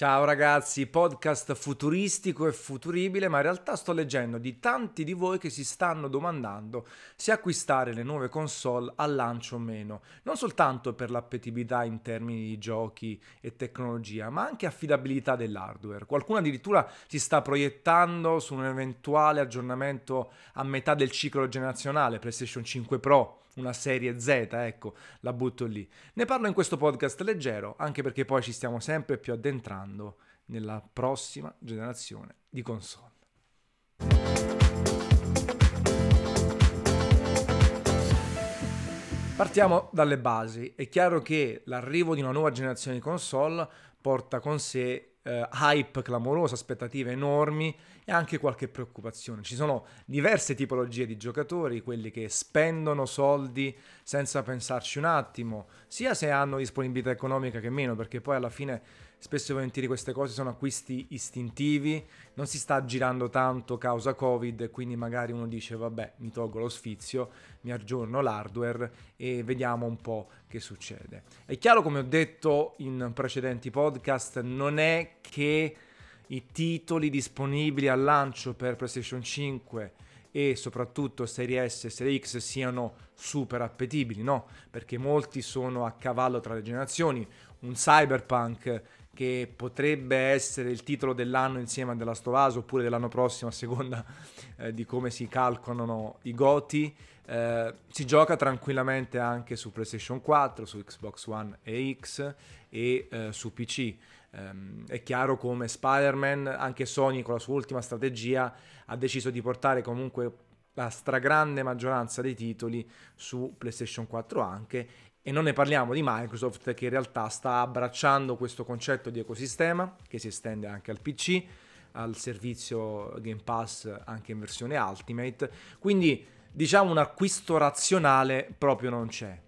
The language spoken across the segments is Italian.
Ciao ragazzi, podcast futuristico e futuribile, ma in realtà sto leggendo di tanti di voi che si stanno domandando se acquistare le nuove console al lancio o meno, non soltanto per l'appetibilità in termini di giochi e tecnologia, ma anche affidabilità dell'hardware. Qualcuno addirittura si sta proiettando su un eventuale aggiornamento a metà del ciclo generazionale PlayStation 5 Pro una serie Z, ecco, la butto lì. Ne parlo in questo podcast leggero, anche perché poi ci stiamo sempre più addentrando nella prossima generazione di console. Partiamo dalle basi. È chiaro che l'arrivo di una nuova generazione di console porta con sé eh, hype clamoroso, aspettative enormi e anche qualche preoccupazione. Ci sono diverse tipologie di giocatori, quelli che spendono soldi senza pensarci un attimo, sia se hanno disponibilità economica che meno, perché poi alla fine spesso e volentieri queste cose sono acquisti istintivi, non si sta girando tanto causa Covid, quindi magari uno dice vabbè mi tolgo lo sfizio, mi aggiorno l'hardware e vediamo un po' che succede. È chiaro come ho detto in precedenti podcast, non è che i titoli disponibili al lancio per PlayStation 5 e soprattutto Serie S e Serie X siano super appetibili, no? Perché molti sono a cavallo tra le generazioni. Un Cyberpunk che potrebbe essere il titolo dell'anno insieme a The Last of Us oppure dell'anno prossimo a seconda eh, di come si calcolano i goti. Eh, si gioca tranquillamente anche su PlayStation 4, su Xbox One e X e eh, su PC. Um, è chiaro come Spider-Man, anche Sony con la sua ultima strategia ha deciso di portare comunque la stragrande maggioranza dei titoli su PlayStation 4 anche e non ne parliamo di Microsoft che in realtà sta abbracciando questo concetto di ecosistema che si estende anche al PC, al servizio Game Pass anche in versione Ultimate, quindi diciamo un acquisto razionale proprio non c'è.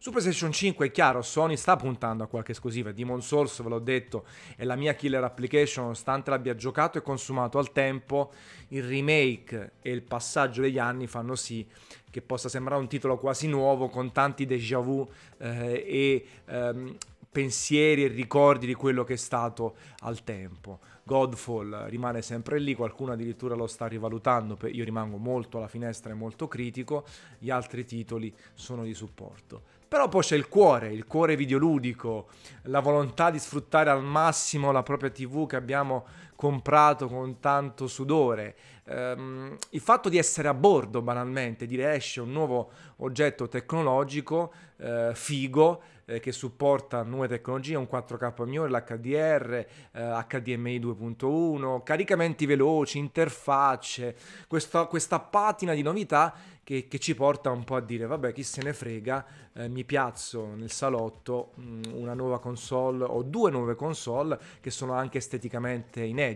Su PlayStation 5 è chiaro, Sony sta puntando a qualche esclusiva. Demon Souls, ve l'ho detto, è la mia killer application, nonostante l'abbia giocato e consumato al tempo. Il remake e il passaggio degli anni fanno sì che possa sembrare un titolo quasi nuovo, con tanti déjà vu eh, e ehm, pensieri e ricordi di quello che è stato al tempo. Godfall rimane sempre lì, qualcuno addirittura lo sta rivalutando, io rimango molto alla finestra e molto critico, gli altri titoli sono di supporto. Però poi c'è il cuore, il cuore videoludico, la volontà di sfruttare al massimo la propria TV che abbiamo comprato con tanto sudore, ehm, il fatto di essere a bordo banalmente, dire esce un nuovo oggetto tecnologico eh, figo eh, che supporta nuove tecnologie, un 4K migliore, l'HDR, eh, HDMI 2.1, caricamenti veloci, interfacce, questa, questa patina di novità che, che, ci porta un po' a dire vabbè chi se ne frega, eh, mi piazzo nel salotto mh, mm, una nuova console o due nuove console che sono anche esteticamente inedite,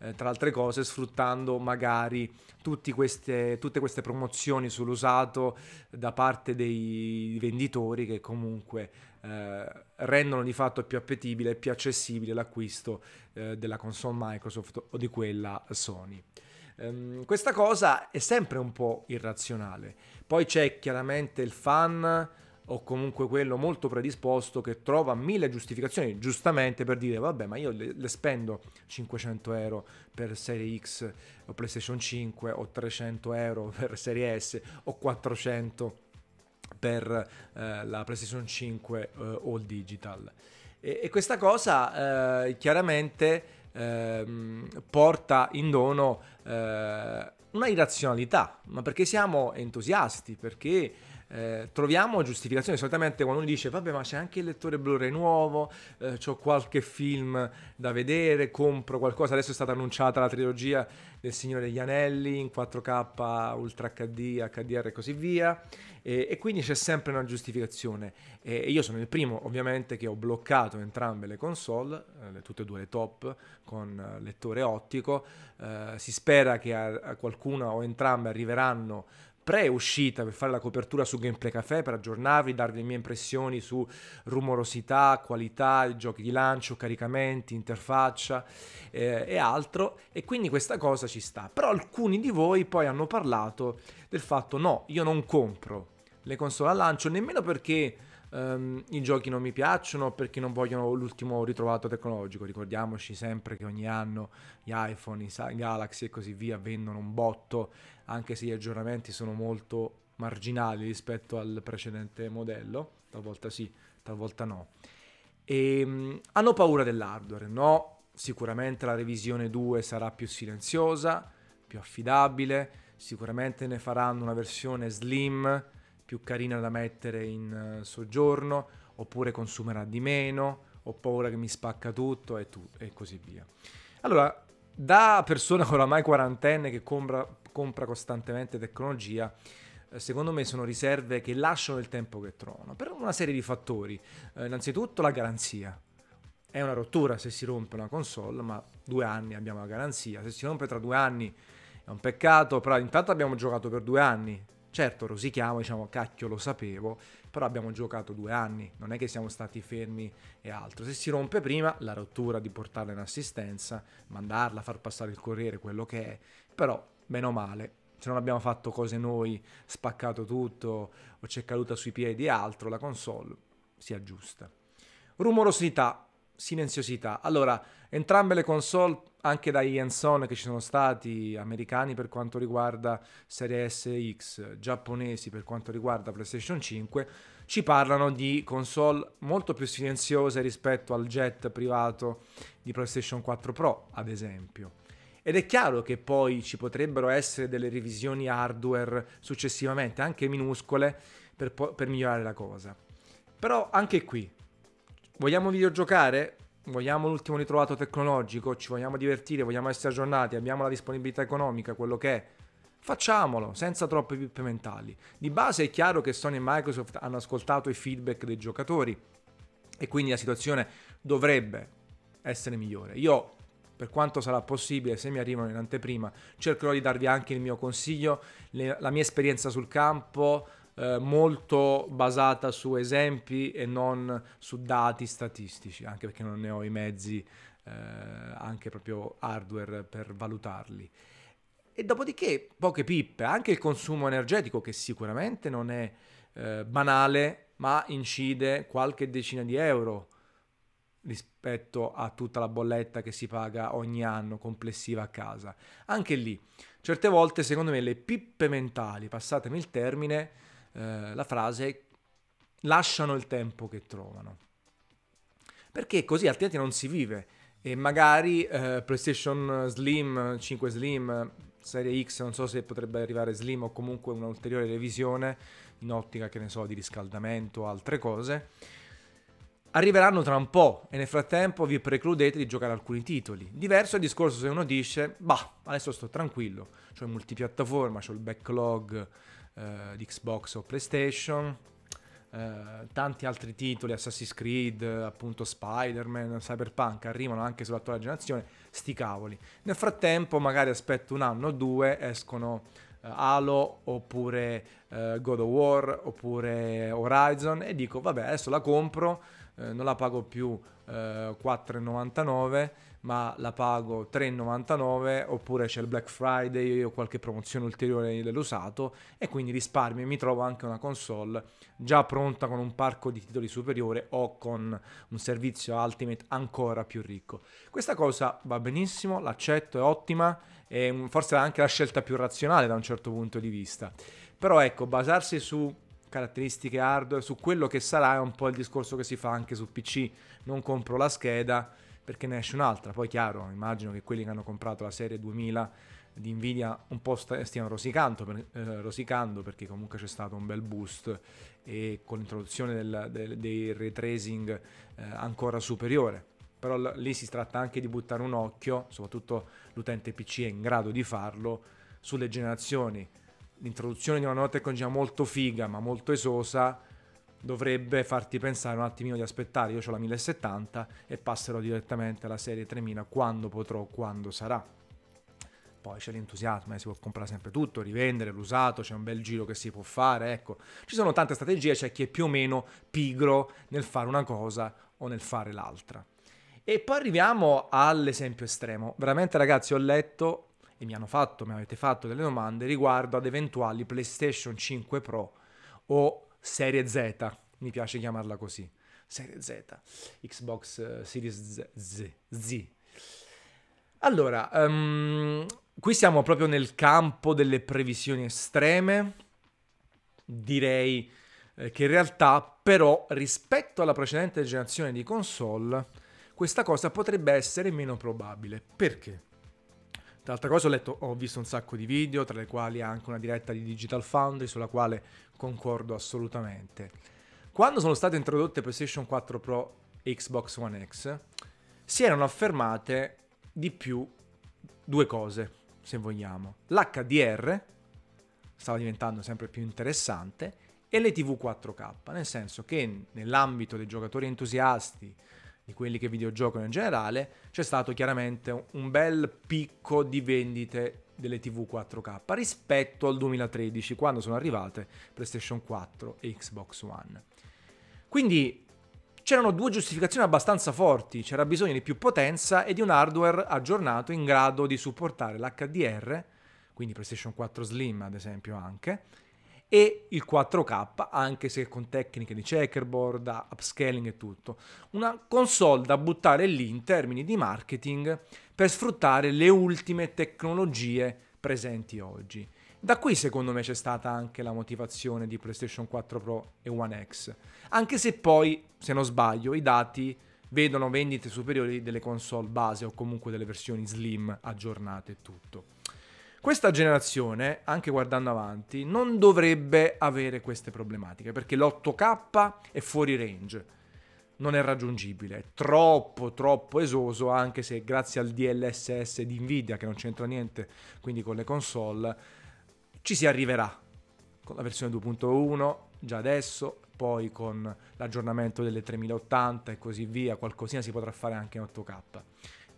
eh, tra altre cose sfruttando magari queste, tutte queste promozioni sull'usato da parte dei venditori che comunque eh, rendono di fatto più appetibile e più accessibile l'acquisto eh, della console Microsoft o di quella Sony. Um, questa cosa è sempre un po' irrazionale. Poi c'è chiaramente il fan o comunque quello molto predisposto che trova mille giustificazioni giustamente per dire vabbè ma io le, le, spendo 500 euro per Serie X o PlayStation 5 o 300 euro per Serie S o 400 per eh, la PlayStation 5 eh, All Digital. E, e questa cosa eh, chiaramente ehm, porta in dono eh, una irrazionalità, ma perché siamo entusiasti, perché eh, troviamo giustificazioni. Solitamente quando uno dice, vabbè, ma c'è anche il lettore Blu-ray nuovo, eh, ho qualche film da vedere, compro qualcosa. Adesso è stata annunciata la trilogia del Signore degli Anelli in 4K, Ultra HD, HDR e così via. E, e quindi c'è sempre una giustificazione. E, io sono il primo, ovviamente, che ho bloccato entrambe le console, eh, tutte e due le top, con eh, lettore ottico. Eh, si spera che a, a qualcuna o entrambe arriveranno pre-uscita per fare la copertura su Gameplay Café, per aggiornarvi, darvi le mie impressioni su rumorosità, qualità, giochi di lancio, caricamenti, interfaccia eh, e altro. E quindi questa cosa ci sta. Però alcuni di voi poi hanno parlato del fatto no, io non compro le console al lancio nemmeno perché um, i giochi non mi piacciono perché non vogliono l'ultimo ritrovato tecnologico. Ricordiamoci sempre che ogni anno gli iPhone, i Galaxy e così via vendono un botto, anche se gli aggiornamenti sono molto marginali rispetto al precedente modello, talvolta sì, talvolta no. E um, hanno paura dell'hardware, no? Sicuramente la revisione 2 sarà più silenziosa, più affidabile, sicuramente ne faranno una versione slim, più carina da mettere in uh, soggiorno, oppure consumerà di meno, ho paura che mi spacca tutto e, tu, e così via. Allora, da persona oramai quarantenne che compra, compra costantemente tecnologia, eh, secondo me sono riserve che lasciano il tempo che trovano, per una serie di fattori. Eh, innanzitutto la garanzia. È una rottura se si rompe una console, ma due anni abbiamo la garanzia. Se si rompe tra due anni è un peccato, però intanto abbiamo giocato per due anni. Certo, rosichiamo, diciamo, cacchio, lo sapevo, però abbiamo giocato due anni, non è che siamo stati fermi e altro. Se si rompe prima, la rottura di portarla in assistenza, mandarla, far passare il corriere, quello che è, però, bene o male, se non abbiamo fatto cose noi, spaccato tutto o c'è caduta sui piedi e altro, la console si aggiusta. Rumorosità, silenziosità. Allora, entrambe le console, anche dagli hands-on che ci sono stati, americani per quanto riguarda Serie S X, giapponesi per quanto riguarda PlayStation 5, ci parlano di console molto più silenziose rispetto al jet privato di PlayStation 4 Pro, ad esempio. Ed è chiaro che poi ci potrebbero essere delle revisioni hardware successivamente, anche minuscole, per, po- per migliorare la cosa. Però anche qui, vogliamo videogiocare? Vogliamo l'ultimo ritrovato tecnologico? Ci vogliamo divertire? Vogliamo essere aggiornati? Abbiamo la disponibilità economica? Quello che è? Facciamolo senza troppe pippe mentali. Di base è chiaro che Sony e Microsoft hanno ascoltato i feedback dei giocatori e quindi la situazione dovrebbe essere migliore. Io, per quanto sarà possibile, se mi arrivano in anteprima, cercherò di darvi anche il mio consiglio, la mia esperienza sul campo, eh, molto basata su esempi e non su dati statistici, anche perché non ne ho i mezzi, eh, anche proprio hardware per valutarli. E dopodiché poche pippe, anche il consumo energetico che sicuramente non è eh, banale, ma incide qualche decina di euro rispetto a tutta la bolletta che si paga ogni anno complessiva a casa. Anche lì, certe volte secondo me le pippe mentali, passatemi il termine, eh, la frase lasciano il tempo che trovano. Perché così altrimenti non si vive e magari eh, PlayStation Slim, 5 Slim, Serie X, non so se potrebbe arrivare Slim o comunque un'ulteriore revisione in ottica, che ne so, di riscaldamento o altre cose, arriveranno tra un po' e nel frattempo vi precludete di giocare alcuni titoli. Diverso è il discorso se uno dice, bah, adesso sto tranquillo, ho il multipiattaforma, ho il backlog eh, di Xbox o PlayStation, eh, tanti altri titoli, Assassin's Creed, appunto Spider-Man, Cyberpunk, arrivano anche sull'attuale generazione, sti cavoli. Nel frattempo magari aspetto un anno o due, escono eh, Halo oppure eh, God of War oppure Horizon e dico vabbè adesso la compro, eh, non la pago più 4,99 eh, ma la pago 3,99 oppure c'è il Black Friday o qualche promozione ulteriore dell'usato e quindi risparmio e mi trovo anche una console già pronta con un parco di titoli superiore o con un servizio Ultimate ancora più ricco. Questa cosa va benissimo, l'accetto, è ottima e forse è anche la scelta più razionale da un certo punto di vista. Però ecco, basarsi su caratteristiche hardware, su quello che sarà è un po' il discorso che si fa anche su PC. Non compro la scheda perché ne esce un'altra. Poi chiaro, immagino che quelli che hanno comprato la serie 2000 di Nvidia un po' stiano rosicando, eh, rosicando perché comunque c'è stato un bel boost e con l'introduzione del, del, dei ray tracing eh, ancora superiore. Però l- lì si tratta anche di buttare un occhio, soprattutto l'utente PC è in grado di farlo, sulle generazioni. L'introduzione di una nuova tecnologia molto figa ma molto esosa dovrebbe farti pensare un attimino di aspettare, io ho la 1070 e passerò direttamente alla serie 3000 quando potrò, quando sarà. Poi c'è l'entusiasmo, eh, si può comprare sempre tutto, rivendere l'usato, c'è un bel giro che si può fare, ecco. Ci sono tante strategie, c'è chi è più o meno pigro nel fare una cosa o nel fare l'altra. E poi arriviamo all'esempio estremo. Veramente ragazzi ho letto e mi hanno fatto, mi avete fatto delle domande riguardo ad eventuali PlayStation 5 Pro o Serie Z, mi piace chiamarla così. Serie Z, Xbox eh, Series Z. Z. Z. Allora, um, qui siamo proprio nel campo delle previsioni estreme. Direi eh, che in realtà, però, rispetto alla precedente generazione di console, questa cosa potrebbe essere meno probabile. Perché? Tra l'altra cosa ho letto, ho visto un sacco di video, tra le quali anche una diretta di Digital Foundry, sulla quale concordo assolutamente. Quando sono state introdotte PlayStation 4 Pro e Xbox One X, si erano affermate di più due cose, se vogliamo. L'HDR stava diventando sempre più interessante e le TV 4K, nel senso che nell'ambito dei giocatori entusiasti di quelli che videogiocano in generale, c'è stato chiaramente un bel picco di vendite delle TV 4K rispetto al 2013, quando sono arrivate PlayStation 4 e Xbox One. Quindi c'erano due giustificazioni abbastanza forti, c'era bisogno di più potenza e di un hardware aggiornato in grado di supportare l'HDR, quindi PlayStation 4 Slim ad esempio anche, e il 4K, anche se con tecniche di checkerboard, upscaling e tutto. Una console da buttare lì in termini di marketing per sfruttare le ultime tecnologie presenti oggi. Da qui secondo me c'è stata anche la motivazione di PlayStation 4 Pro e One X, anche se poi, se non sbaglio, i dati vedono vendite superiori delle console base o comunque delle versioni slim aggiornate e tutto. Questa generazione, anche guardando avanti, non dovrebbe avere queste problematiche perché l'8K è fuori range, non è raggiungibile, è troppo troppo esoso anche se grazie al DLSS di Nvidia che non c'entra niente quindi con le console ci si arriverà con la versione 2.1 già adesso, poi con l'aggiornamento delle 3080 e così via, qualcosina si potrà fare anche in 8K.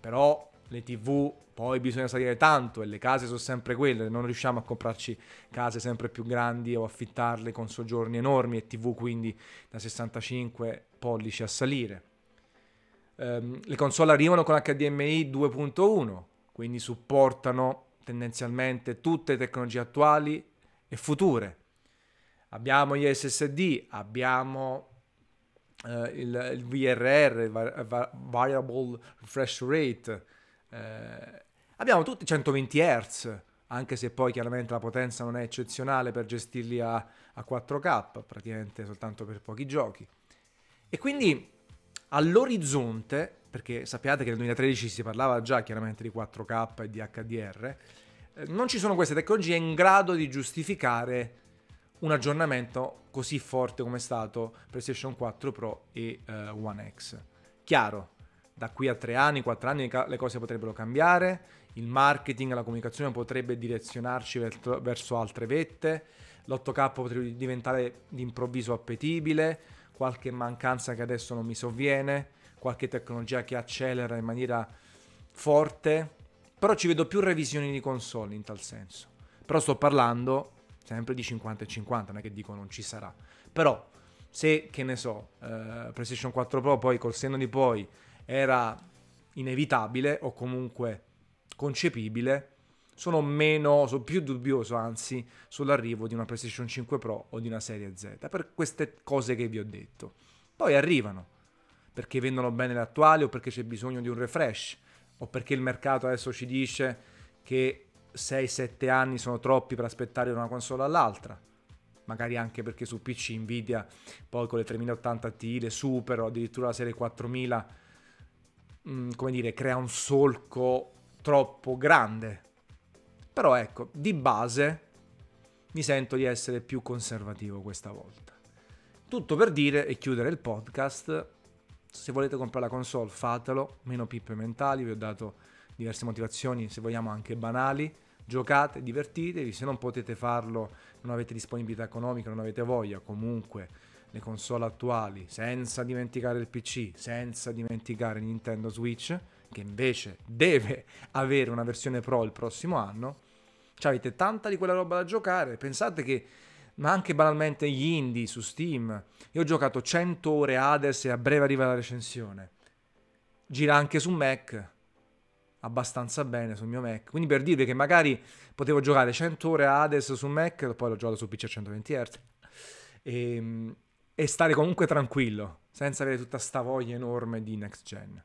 Però le tv, poi bisogna salire tanto e le case sono sempre quelle, non riusciamo a comprarci case sempre più grandi o affittarle con soggiorni enormi e tv quindi da 65 pollici a salire. Um, le console arrivano con HDMI 2.1, quindi supportano tendenzialmente tutte le tecnologie attuali e future. Abbiamo gli SSD, abbiamo uh, il, il, VRR, il Variable Refresh Rate, eh, abbiamo tutti 120 Hz, anche se poi chiaramente la potenza non è eccezionale per gestirli a, a 4K, praticamente soltanto per pochi giochi. E quindi all'orizzonte, perché sappiate che nel 2013 si parlava già chiaramente di 4K e di HDR, eh, non ci sono queste tecnologie in grado di giustificare un aggiornamento così forte come è stato PlayStation 4 Pro e uh, One X. Chiaro, da qui a tre anni, quattro anni le cose potrebbero cambiare, il marketing, la comunicazione potrebbe direzionarci verso altre vette, l'8K potrebbe diventare d'improvviso appetibile, qualche mancanza che adesso non mi sovviene, qualche tecnologia che accelera in maniera forte, però ci vedo più revisioni di console in tal senso. Però sto parlando sempre di 50 e 50, non è che dico non ci sarà. Però se, che ne so, eh, PlayStation 4 Pro poi col senno di poi era inevitabile o comunque concepibile, sono meno, sono più dubbioso anzi sull'arrivo di una PlayStation 5 Pro o di una serie Z per queste cose che vi ho detto. Poi arrivano perché vendono bene le attuali o perché c'è bisogno di un refresh o perché il mercato adesso ci dice che 6-7 anni sono troppi per aspettare da una console all'altra. Magari anche perché su PC Nvidia poi con le 3080 Ti, le Super addirittura la serie 4000 mm, come dire, crea un solco troppo grande. Però ecco, di base mi sento di essere più conservativo questa volta. Tutto per dire e chiudere il podcast. Se volete comprare la console, fatelo, meno pippe mentali, vi ho dato diverse motivazioni, se vogliamo anche banali. Giocate, divertitevi, se non potete farlo, non avete disponibilità economica, non avete voglia, comunque le console attuali, senza dimenticare il PC, senza dimenticare Nintendo Switch, che invece deve avere una versione Pro il prossimo anno, cioè avete tanta di quella roba da giocare. Pensate che, ma anche banalmente gli indie su Steam, io ho giocato 100 ore Hades e a breve arriva la recensione. Gira anche su Mac, abbastanza bene sul mio Mac. Quindi per dirvi che magari potevo giocare 100 ore Hades su Mac, poi l'ho giocato su PC a 120 Hz. E, e stare comunque tranquillo, senza avere tutta sta voglia enorme di next gen.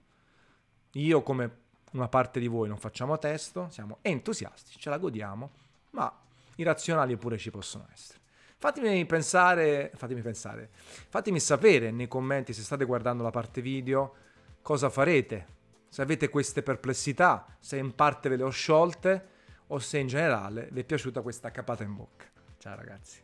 Io come una parte di voi non facciamo testo, siamo entusiasti, ce la godiamo, ma i razionali pure ci possono essere. Fatemi pensare, fatemi pensare, fatemi sapere nei commenti se state guardando la parte video cosa farete, se avete queste perplessità, se in parte ve le ho sciolte o se in generale vi è piaciuta questa capata in bocca. Ciao ragazzi.